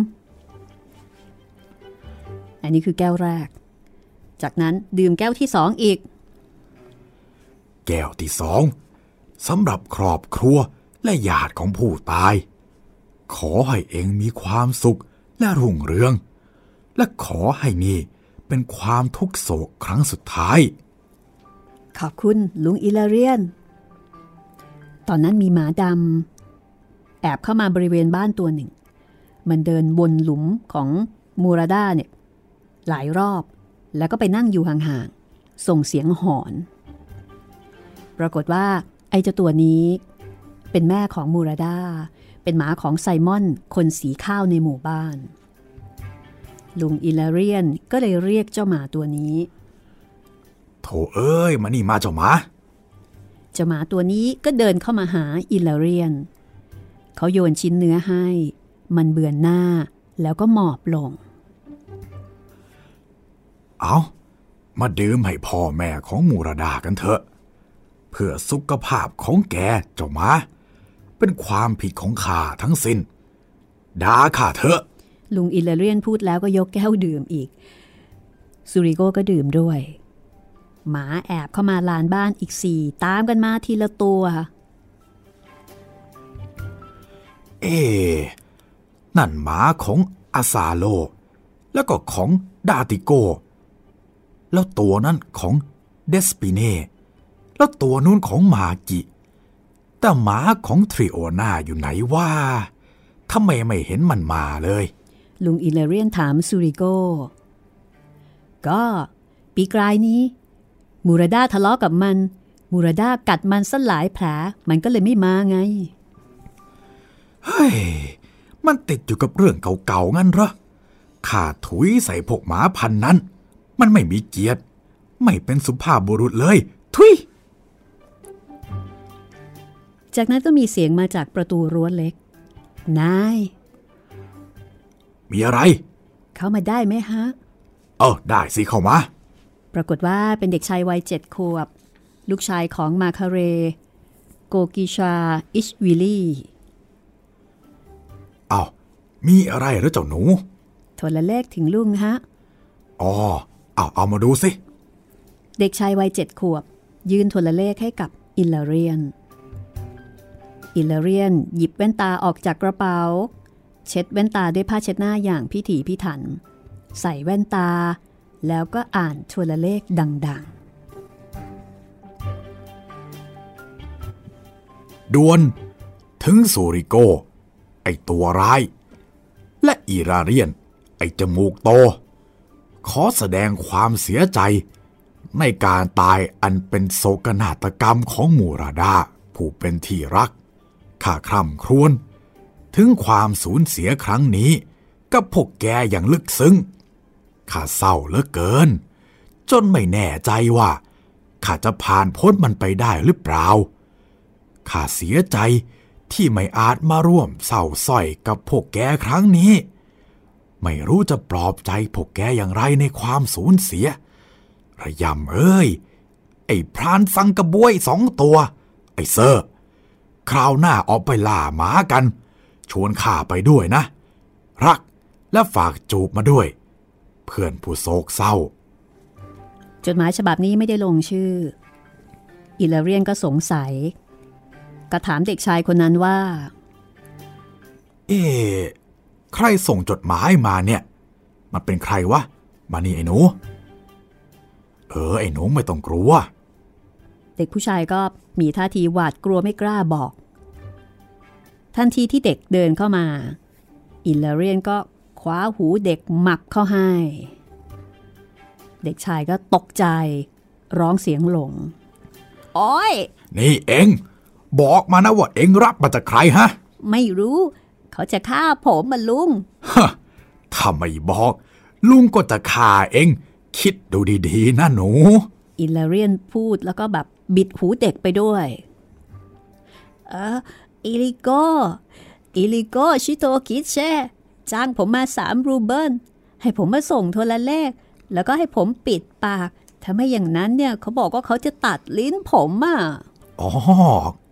อันนี้คือแก้วแรก จากนั้นดื่มแก้วที่สองอีก แก้วที่สองสำหรับครอบครัว และญาติของผู้ตาย ขอให้เองมีความสุขและรุ่งเรือง และขอให้นี่เป็นความทุกโศกครั้งสุดท้าย ขอบคุณลุงอิลาเรียน ตอนนั้นมีหมาดำแอบเข้ามาบริเวณบ้านตัวหนึ่ง มันเดินบนหลุมของมูราดาเนี่ยหลายรอบแล้วก็ไปนั่งอยู่ห่างๆ ส่งเสียงหอน ปรากฏว่าไอ้เจ้าตัวนี้ เป็นแม่ของมูราดา เป็นหมาของไซมอน คนสีข้าวในหมู่บ้าน ลุงอิลาเรียนก็เลยเรียกเจ้าหมาตัวนี้ โถเอ้ย มานี่มาเจ้าหมา เจ้าหมาตัวนี้ก็เดินเข้ามาหาอิลาเรียน เขาโยนชิ้นเนื้อให้ มันเบือนหน้าแล้วก็หมอบลง เอามาดื่มให้พ่อแม่ของมูรดากันเถอะ เพื่อสุขภาพของแกเจ้าหมา เป็นความผิดของข้าทั้งสิน้นด่าข้าเถอะ ลุงอิลาเรียนพูดแล้วก็ยกแก้วดื่มอีก ซูริโกก็ดื่มด้วย หมาแอบเข้ามาลานบ้านอีกสี่ตามกันมาทีละตัว เอ๊ะนั่นหมาของอาซาโล แล้วก็ของดาติโก แล้วตัวนั้นของเดสปิเน่ แล้วตัวนู้นของมากิ แต่หมาของทริโอนาอยู่ไหนว่าทำไมไม่เห็นมันมาเลย ลุงอิลาเรียนถามซูริโก ก็ปีกลายนี้ มูราดาทะเลาะกับมัน มูราดากัดมันสลายแผลมันก็เลยไม่มาไง เฮ้ย มันติดอยู่กับเรื่องเก่าๆงั้นเหรอข้าถุยใส่พวกหมาพันนั้น มันไม่มีเกียรติ ไม่เป็นสุภาพบุรุษเลย ทุย จากนั้นก็มีเสียงมาจากประตูรั้วเล็ก นาย มีอะไร เข้ามาได้ไหมฮะ เออได้สิเข้ามา ปรากฏว่าเป็นเด็กชายวัยเจ็ดขวบ ลูกชายของมาคาเร โกกิชา อิชวิลีเอามีอะไรเหรอเจ้าหนู โทรเลขถึงลุงฮะ อ๋อ เอาเอามาดูสิ เด็กชายวัยเจ็ดขวบ ยืนโทรเลขให้กับอิลลาเรียน อิลลเรียน หยิบแว่นตาออกจากกระเป๋า เช็ดแว่นตาด้วยผ้าเช็ดหน้าอย่างพิถีพิถัน ใส่แว่นตา แล้วก็อ่านโทรเลขดัง ๆ ดวน ถึงสูริโก ไอตัวร้าย และอีราเรียน ไอจมูกโต ขอแสดงความเสียใจในการตายอันเป็นโศกนาฏกรรมของมูราดาผู้เป็นที่รัก ข้าคร่ำครวญถึงความสูญเสียครั้งนี้ กับพวกแกอย่างลึกซึ้งข้าเศร้าเหลือเกิน จนไม่แน่ใจว่าข้าจะผ่านพ้นมันไปได้หรือเปล่าข้าเสียใจที่ไม่อาจมาร่วมเศร้าส้อยกับพวกแกครั้งนี้ ไม่รู้จะปลอบใจพวกแกอย่างไรในความสูญเสีย ระยำเอ้ย ไอ้พรานสังกระบวยสองตัว ไอ้เซอร์ คราวหน้าออกไปล่าหมากัน ชวนข้าไปด้วยนะ รักและฝากจูบมาด้วย เพื่อนผู้โศกเศร้าๆจดหมายฉบับนี้ไม่ได้ลงชื่อ อิลลาเรียนก็สงสัย ก็ถามเด็กชายคนนั้นว่า เอ๊ะใครส่งจดหมายมาเนี่ย มันเป็นใครวะ มานี่ไอ้หนู เออ ไอ้หนูไม่ต้องกลัว เด็กผู้ชายก็มีท่าทีหวาดกลัวไม่กล้าบอก ทันทีที่เด็กเดินเข้ามา อิลลาเรียนก็คว้าหูเด็กหมักเข้าให้ เด็กชายก็ตกใจ ร้องเสียงหลง โอ้ย นี่เองบอกมานะว่าเองรับมาจากใครฮะ ไม่รู้ เขาจะฆ่าผมมาลุง ฮะ ถ้าไม่บอก ลุงก็จะฆ่าเอง คิดดูดีๆนะหนู อิลลาเรียนพูดแล้วก็แบบ บิดหูเด็กไปด้วย เอออิลิโกอิลิโกชิโตคิดแช่จ้างผมมาสามรูเบิลให้ผมมาส่งโทรเลข แล้วก็ให้ผมปิดปาก ถ้าไม่อย่างนั้นเนี่ยเขาบอกว่าเขาจะตัดลิ้นผมอะ อ๋อ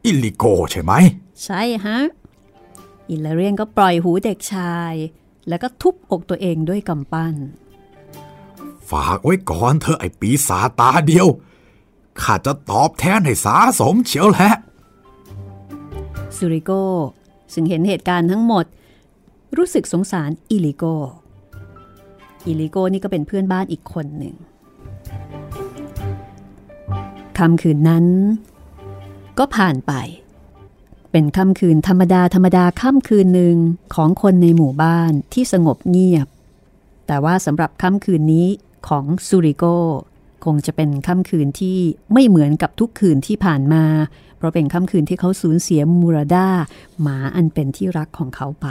อิลิโกใช่ไหม ใช่ฮะ อิลาเรียนก็ปล่อยหูเด็กชาย แล้วก็ทุบอกตัวเองด้วยกำปั้น ฝากไว้ก่อนเถอะไอ้ปีศาจตาเดียว ข้าจะตอบแทนให้สาสมเชียวแหละซูริโกซึ่งเห็นเหตุการณ์ทั้งหมด รู้สึกสงสารอิลิโกอิลิโกนี่ก็เป็นเพื่อนบ้านอีกคนหนึ่งค่ำคืนนั้น ก็ผ่านไป เป็นค่ำคืนธรรมดาธรรมดาค่ำคืนหนึ่งของคนในหมู่บ้านที่สงบเงียบ แต่ว่าสำหรับค่ำคืนนี้ของซูริโก คงจะเป็นค่ำคืนที่ไม่เหมือนกับทุกคืนที่ผ่านมา เพราะเป็นค่ำคืนที่เขาสูญเสียมูราดาหมาอันเป็นที่รักของเขาไป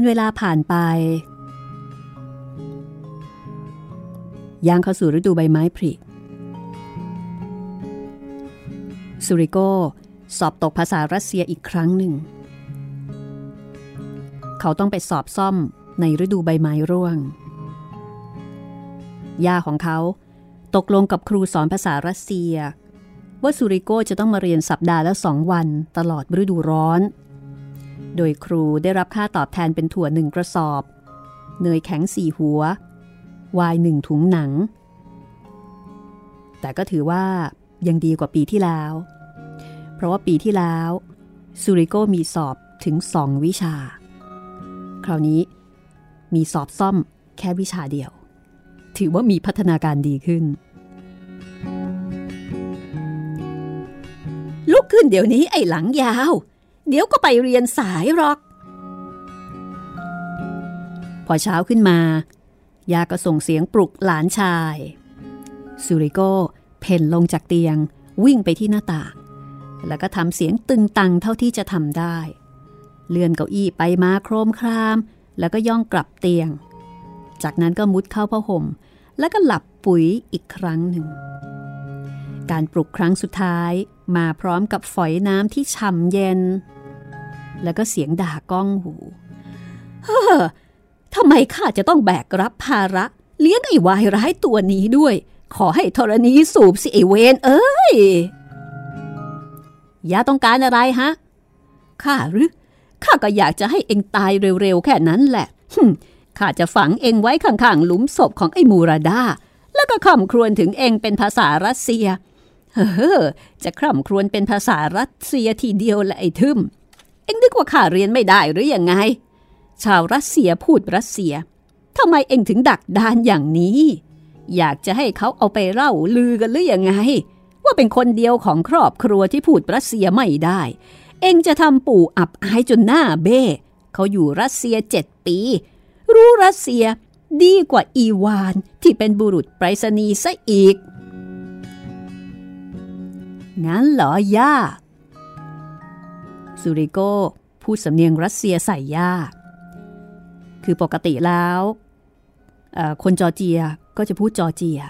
วันเวลาผ่านไปย่างเข้าสู่ฤดูใบไม้ผลิซูริโกสอบตกภาษารัสเซียอีกครั้งหนึ่ง เขาต้องไปสอบซ่อมในฤดูใบไม้ร่วง ย่าของเขาตกลงกับครูสอนภาษารัสเซีย ว่าซูริโกจะต้องมาเรียนสัปดาห์ละสองวันตลอดฤดูร้อน โดยครูได้รับค่าตอบแทนเป็นถั่วหนึ่งกระสอบ เนยแข็งสี่หัว วายหนึ่งถุงหนัง แต่ก็ถือว่ายังดีกว่าปีที่แล้ว เพราะว่าปีที่แล้วซูริโกมีสอบถึงสองวิชา คราวนี้มีสอบซ่อมแค่วิชาเดียว ถือว่ามีพัฒนาการดีขึ้น ลุกขึ้นเดี๋ยวนี้ไอ้หลังยาว เดี๋ยวก็ไปเรียนสายหรอก พอเช้าขึ้นมา ยาก็ส่งเสียงปลุกหลานชายซูริโกเพ่นลงจากเตียงวิ่งไปที่หน้าต่าง แล้วก็ทำเสียงตึงตังเท่าที่จะทำได้ เลื่อนเก้าอี้ไปมาโครมคราม แล้วก็ย่องกลับเตียง จากนั้นก็มุดเข้าผ้าห่ม แล้วก็หลับปุ๋ยอีกครั้งหนึ่ง การปลุกครั้งสุดท้าย มาพร้อมกับฝอยน้ำที่ฉ่ำเย็น แล้วก็เสียงด่าก้องหูเฮ้อทำไมข้าจะต้องแบกรับภาระ เลี้ยงไอ้วายร้ายตัวนี้ด้วย ขอให้ธรณีสูบสิไอเวนเอ้ยย่าต้องการอะไรฮะข้าหรือข้าก็อยากจะให้เองตายเร็วๆแค่นั้นแหละข้าจะฝังเองไว้ข้างๆหลุมศพของไอ้มูราดาแล้วก็คำครวญถึงเองเป็นภาษารัสเซีย เฮ้อจะคร่ำครวญเป็นภาษารัสเซียทีเดียวแหละไอ้ทึมเอ็งนึกว่าข้าเรียนไม่ได้หรืออยังไง ชาวรัสเซียพูดรัสเซียทำไมเอ็งถึงดักดานอย่างนี้ อยากจะให้เขาเอาไปเล่าลือกันหรือยังไง ว่าเป็นคนเดียวของครอบครัวที่พูดรัสเซียไม่ได้ เอ็งจะทำปู่อับอายจนหน้าเบ้เขาอยู่รัสเซียเจ็ดปี รู้รัสเซียดีกว่าอีวานที่เป็นบุรุษไปรษณีย์ซะอีก งั้นเหรอย่าซูริโก้พูดสำเนียงรัสเซียใส่ย่า คือปกติแล้ว คนจอร์เจียก็จะพูดจอร์เจีย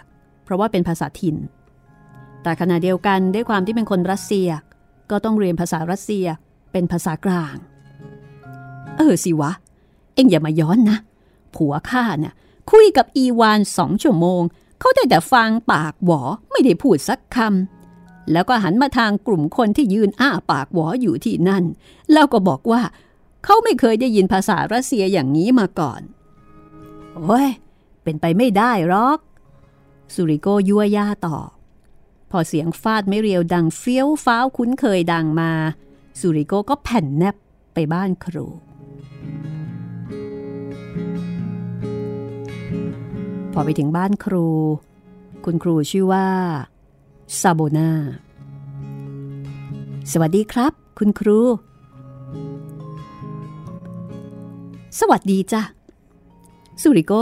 เพราะว่าเป็นภาษาถิ่น แต่ขณะเดียวกันด้วยความที่เป็นคนรัสเซีย ก็ต้องเรียนภาษารัสเซียเป็นภาษากลาง เออสิวะ เอ็งอย่ามาย้อนนะ ผัวข้าเนี่ยคุยกับอีวานสองชั่วโมง เขาได้แต่ฟังปากหวอไม่ได้พูดสักคำ แล้วก็หันมาทางกลุ่มคนที่ยืนอ้าปากหวออยู่ที่นั่น แล้วก็บอกว่า เขาไม่เคยได้ยินภาษารัสเซียอย่างนี้มาก่อน โอ้ย เป็นไปไม่ได้หรอก สุริโกยั่วย่าต่อ พอเสียงฟาดไม่เรียวดังเฟี้ยวฟ้าวคุ้นเคยดังมา สุริโกก็แผ่นแนบไปบ้านครูพอไปถึงบ้านครู คุณครูชื่อว่า ซาโบนาสวัสดีครับ คุณครู สวัสดีจ้ะสุริโก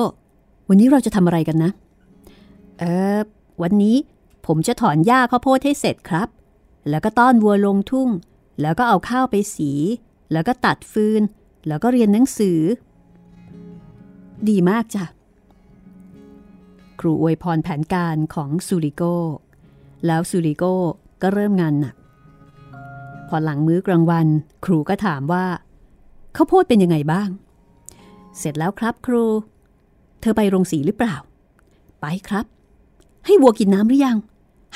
วันนี้เราจะทำอะไรกันนะ เออวันนี้ผมจะถอนหญ้าข้าวโพดให้เสร็จครับ แล้วก็ต้อนวัวลงทุ่ง แล้วก็เอาข้าวไปสี แล้วก็ตัดฟืน แล้วก็เรียนหนังสือ ดีมากจ้ะ ครูอวยพรแผนการของสุริโก แล้วซูริโก้ก็เริ่มงานหนัก พอหลังมื้อกลางวัน ครูก็ถามว่าเขาโพดเป็นยังไงบ้าง เสร็จแล้วครับครู เธอไปโรงสีหรือเปล่า ไปครับ ให้วัวกินน้ำหรือยัง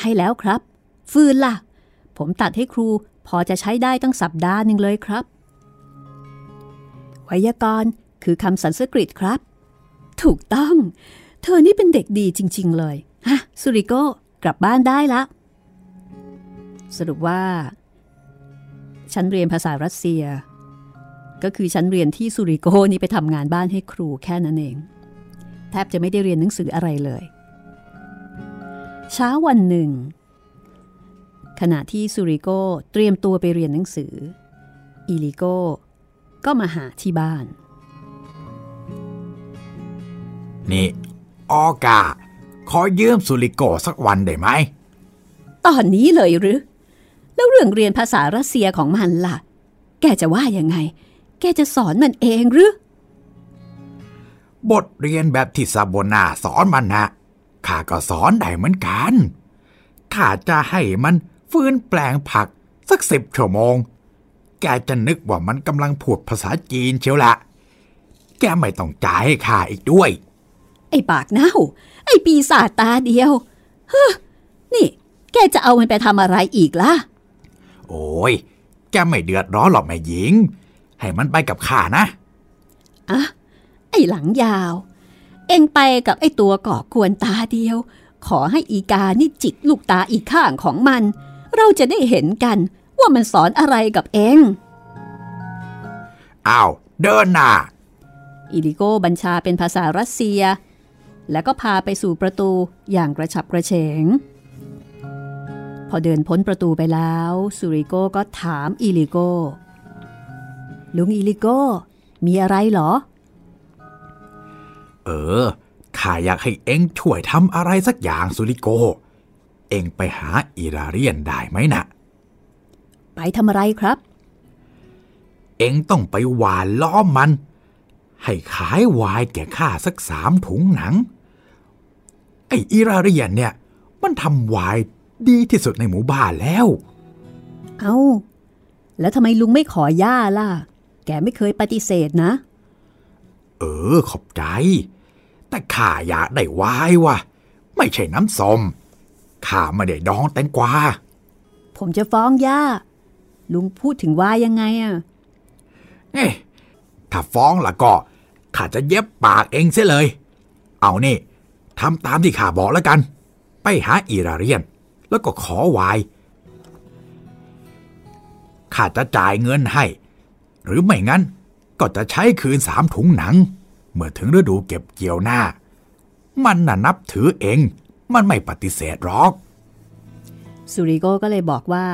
ให้แล้วครับ ฟืนล่ะ ผมตัดให้ครูพอจะใช้ได้ตั้งสัปดาห์หนึ่งเลยครับ ไวยากรณ์คือคำสันสกฤตครับ ถูกต้อง เธอนี่เป็นเด็กดีจริง ๆ เลย ฮะ สุริโก กลับบ้านได้ละ สรุปว่า ฉันเรียนภาษารัสเซีย ก็คือฉันเรียนที่สุริโกนี่ไปทำงานบ้านให้ครูแค่นั้นเอง แทบจะไม่ได้เรียนหนังสืออะไรเลย เช้าวันหนึ่ง ขณะที่สุริโกเตรียมตัวไปเรียนหนังสืออีลิโกก็มาหาที่บ้าน นี่ออกา ขอยืมสุริโกสักวันได้ไหม ตอนนี้เลยหรือ แล้วเรื่องเรียนภาษารัสเซียของมันล่ะ แกจะว่ายังไง แกจะสอนมันเองหรือ บทเรียนแบบที่ซาโบนาสอนมันนะข้าก็สอนได้เหมือนกันข้าจะให้มันฟื้นแปลงผักสักสิบชั่วโมง แกจะนึกว่ามันกำลังพูดภาษาจีนเชียวละ แกไม่ต้องจ่ายให้ข้าอีกด้วย ไอ้ปากเน่า ไอ้ปีศาจตาเดียวเฮ้อนี่ แกจะเอามันไปทำอะไรอีกล่ะ โอ้ย แกไม่เดือดร้อนหรอกแม่หญิง ให้มันไปกับข้านะอะไอ้หลังยาว เอ็งไปกับไอ้ตัวก่อกวนตาเดียว ขอให้อีกานี่จิกลูกตาอีกข้างของมัน เราจะได้เห็นกันว่ามันสอนอะไรกับเอ็งอ้าว เดินหน้าอิลิโกบัญชาเป็นภาษารัสเซีย แล้วก็พาไปสู่ประตูอย่างกระฉับกระเฉง พอเดินพ้นประตูไปแล้วซูริโกก็ถามอิลิโกลุงอิลิโกมีอะไรเหรอ เออข้าอยากให้เอ็งช่วยทำอะไรสักอย่างซูริโก เอ็งไปหาอิลลาเรียนได้ไหมนะไปทำอะไรครับ เอ็งต้องไปหวานล้อมมัน ให้ขายวายแก่ข้าสักสามถุงหนัง ไออิราเรียนเนี่ย มันทำวายดีที่สุดในหมู่บ้านแล้ว เอา้าแล้วทำไมลุงไม่ขอย่าล่ะ แกไม่เคยปฏิเสธนะ เออ ขอบใจ แต่ข้าอยากได้วายว่ะ ไม่ใช่น้ำส้มข้าไม่ได้ดองแตงกวา ผมจะฟ้องย่า ลุงพูดถึงว่ายังไงอะเอ๊ะถ้าฟ้องละก็ ข้าจะเย็บปากเองเสียเลย เอานี่ทำตามที่ข้าบอกแล้วกัน ไปหาอิราเรียน แล้วก็ขอวายข้าจะจ่ายเงินให้ หรือไม่งั้นก็จะใช้คืนสามถุงหนัง เมื่อถึงฤดูเก็บเกี่ยวหน้า มันน่ะนับถือเอง มันไม่ปฏิเสธหรอกสุริโกก็เลยบอกว่า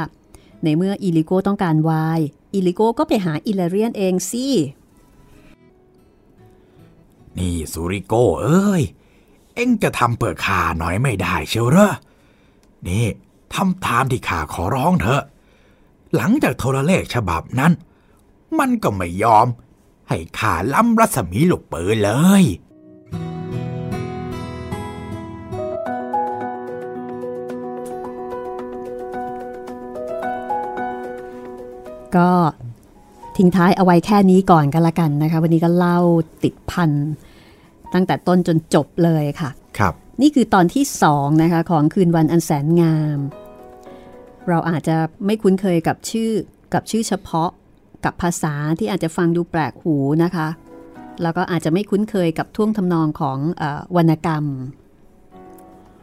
ในเมื่ออิลิโกต้องการวาย อิลิโกก็ไปหาอิลเรียนเองสิ นี่สุริโกเอ้ย เอ็งจะทำเปิดขาหน่อยไม่ได้เชียวเหรอ นี่ทำตามที่ข้าขอร้องเถอะ หลังจากโทรเลขฉบับนั้น มันก็ไม่ยอม ให้ข้าล้ำรัศมีลูกปืนเลยก็ ทิ้งท้ายเอาไว้แค่นี้ก่อนกันละกันนะคะ วันนี้ก็เล่าติดพันตั้งแต่ต้นจนจบเลยค่ะ ครับ นี่คือตอนที่สองนะคะของคืนวันอันแสนงาม เราอาจจะไม่คุ้นเคยกับชื่อกับชื่อเฉพาะกับภาษาที่อาจจะฟังดูแปลกหูนะคะ แล้วก็อาจจะไม่คุ้นเคยกับท่วงทำนองของเออวรรณกรรม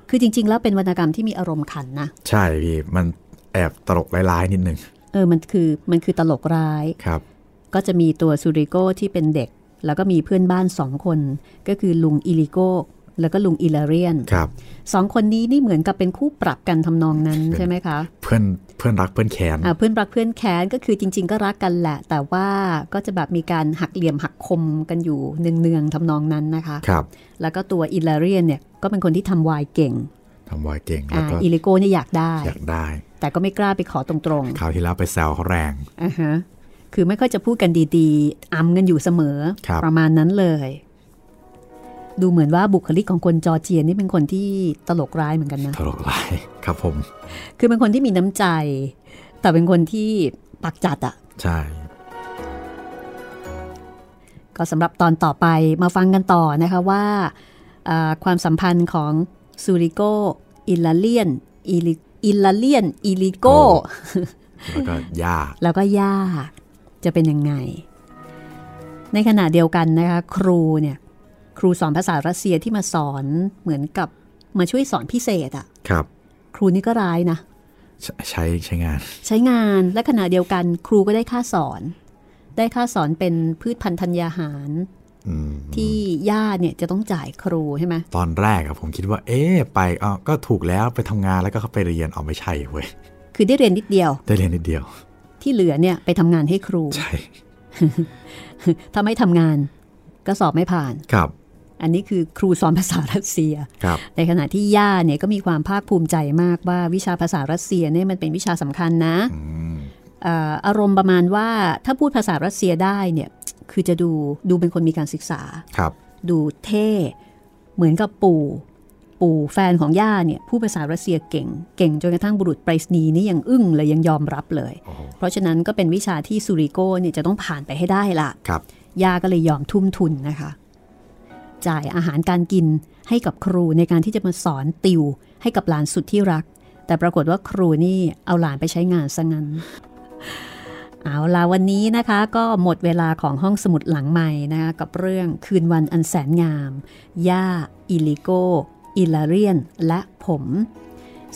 คือจริง ๆ แล้วเป็นวรรณกรรมที่มีอารมณ์ขันนะ ใช่พี่ มันแอบตลกร้ายๆนิดนึง เออมันคือมันคือตลกร้ายครับ ก็จะมีตัวซูริโกที่เป็นเด็ก แล้วก็มีเพื่อนบ้านสองคน ก็คือลุงอิลิโกแล้วก็ลุงอิลาเรียนครับสองคนนี้นี่เหมือนกับเป็นคู่ปรับกันทำนองนั้นเป็นใช่ไหมคะ เพื่อนเพื่อนรักเพื่อนแค้นอ่าเพื่อนรักเพื่อนแค้นก็คือจริง ๆ ก็รักกันแหละ แต่ว่าก็จะแบบมีการหักเหลี่ยมหักคมกันอยู่เนืองๆทำนองนั้นนะคะครับแล้วก็ตัวอิลาเรียนเนี่ยก็เป็นคนที่ทำวายเก่ง ทำวายเก่งแล้วอ่าก็อิลิโกเนี่ยอยากได้ อยากได้ แต่ก็ไม่กล้าไปขอตรงคราวที่แล้วไปแซวเขาแรงๆอ่าฮะคือไม่ค่อยจะพูดกันดีๆอำกันอยู่เสมอครับประมาณนั้นเลย ดูเหมือนว่าบุคลิกของคนจอร์เจียนี่เป็นคนที่ตลกร้ายเหมือนกันนะตลกร้ายครับผม คือเป็นคนที่มีน้ำใจ แต่เป็นคนที่ปากจัดอะใช่ก็สำหรับตอนต่อไปมาฟังกันต่อนะคะว่าอ่าความสัมพันธ์ของ ซูริโก อิลลาเรียน อิลิอิลลาเรียน อิลิโก แล้วก็ย่า แล้วก็ย่า จะเป็นยังไง ในขณะเดียวกันนะคะ ครูเนี่ย ครูสอนภาษารัสเซียที่มาสอนเหมือนกับมาช่วยสอนพิเศษอะครับ ครูนี่ก็ร้ายนะใช้ใช้ใช้งาน ใช้งาน และขณะเดียวกัน ครูก็ได้ค่าสอน ได้ค่าสอนเป็นพืชพันธุ์ธัญญาหารอืม ที่ย่าเนี่ยจะต้องจ่ายครูใช่ไหมตอนแรกอะผมคิดว่า เอ๊ะไปอ๋อก็ถูกแล้วไปทำงานแล้วก็เข้าไปเรียนเอาไม่ใช่เว้ยคือได้เรียนนิดเดียว ได้เรียนนิดเดียว ที่เหลือเนี่ยไปทำงานให้ครูใช่ถ้าไม่ทำงานก็สอบไม่ผ่านครับ อันนี้คือครูสอนภาษารัสเซียครับในขณะที่ย่าเนี่ยก็มีความภาคภูมิใจมากว่าวิชาภาษารัสเซียเนี่ยมันเป็นวิชาสำคัญนะอืมเอ่ออารมณ์ประมาณว่าถ้าพูดภาษารัสเซียได้เนี่ย คือจะดูดูเป็นคนมีการศึกษาครับ ดูเท่เหมือนกับปู่ ปู่แฟนของย่าเนี่ยผู้ภาษารัสเซียเก่ง เก่งจนกระทั่งบุรุษไปรษณีย์นี่ยังอึ้งเลยยังยอมรับเลยโอ้โหเพราะฉะนั้นก็เป็นวิชาที่ซูริโกเนี่ยจะต้องผ่านไปให้ได้ล่ะครับย่าก็เลยยอมทุ่มทุนนะคะ จ่ายอาหารการกินให้กับครูในการที่จะมาสอนติว ให้กับหลานสุดที่รัก แต่ปรากฏว่าครูนี่เอาหลานไปใช้งานซะงั้น เอาละวันนี้นะคะก็หมดเวลาของห้องสมุดหลังใหม่นะคะกับเรื่องคืนวันอันแสนงาม ย่า อิลิโก อิลลาเรียน และผม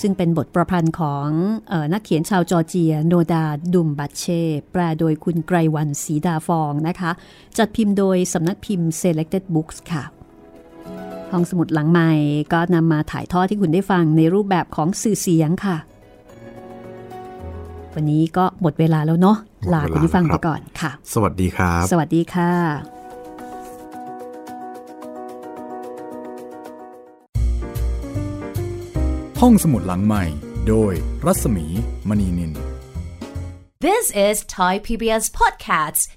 ซึ่งเป็นบทประพันธ์ของออนักเขียนชาวจอร์เจีย โนดา ดุมบัตเช่แปลโดยคุณไกรวันศรีดาฟองนะคะ จัดพิมพ์โดยสำนักพิมพ์ Selected Books ค่ะ ห้องสมุดหลังใหม่ก็นำมาถ่ายทอดที่คุณได้ฟังในรูปแบบของสื่อเสียงค่ะวันนี้ก็หมดเวลาแล้วเนาะ ลาลาคุณผู้ฟังแล้วคไปรับก่อนค่ะ สวัสดีครับ สวัสดีค่ะ ห้องสมุดหลังใหม่ โดยรัศมีมณีนิน This is Thai PBS Podcasts.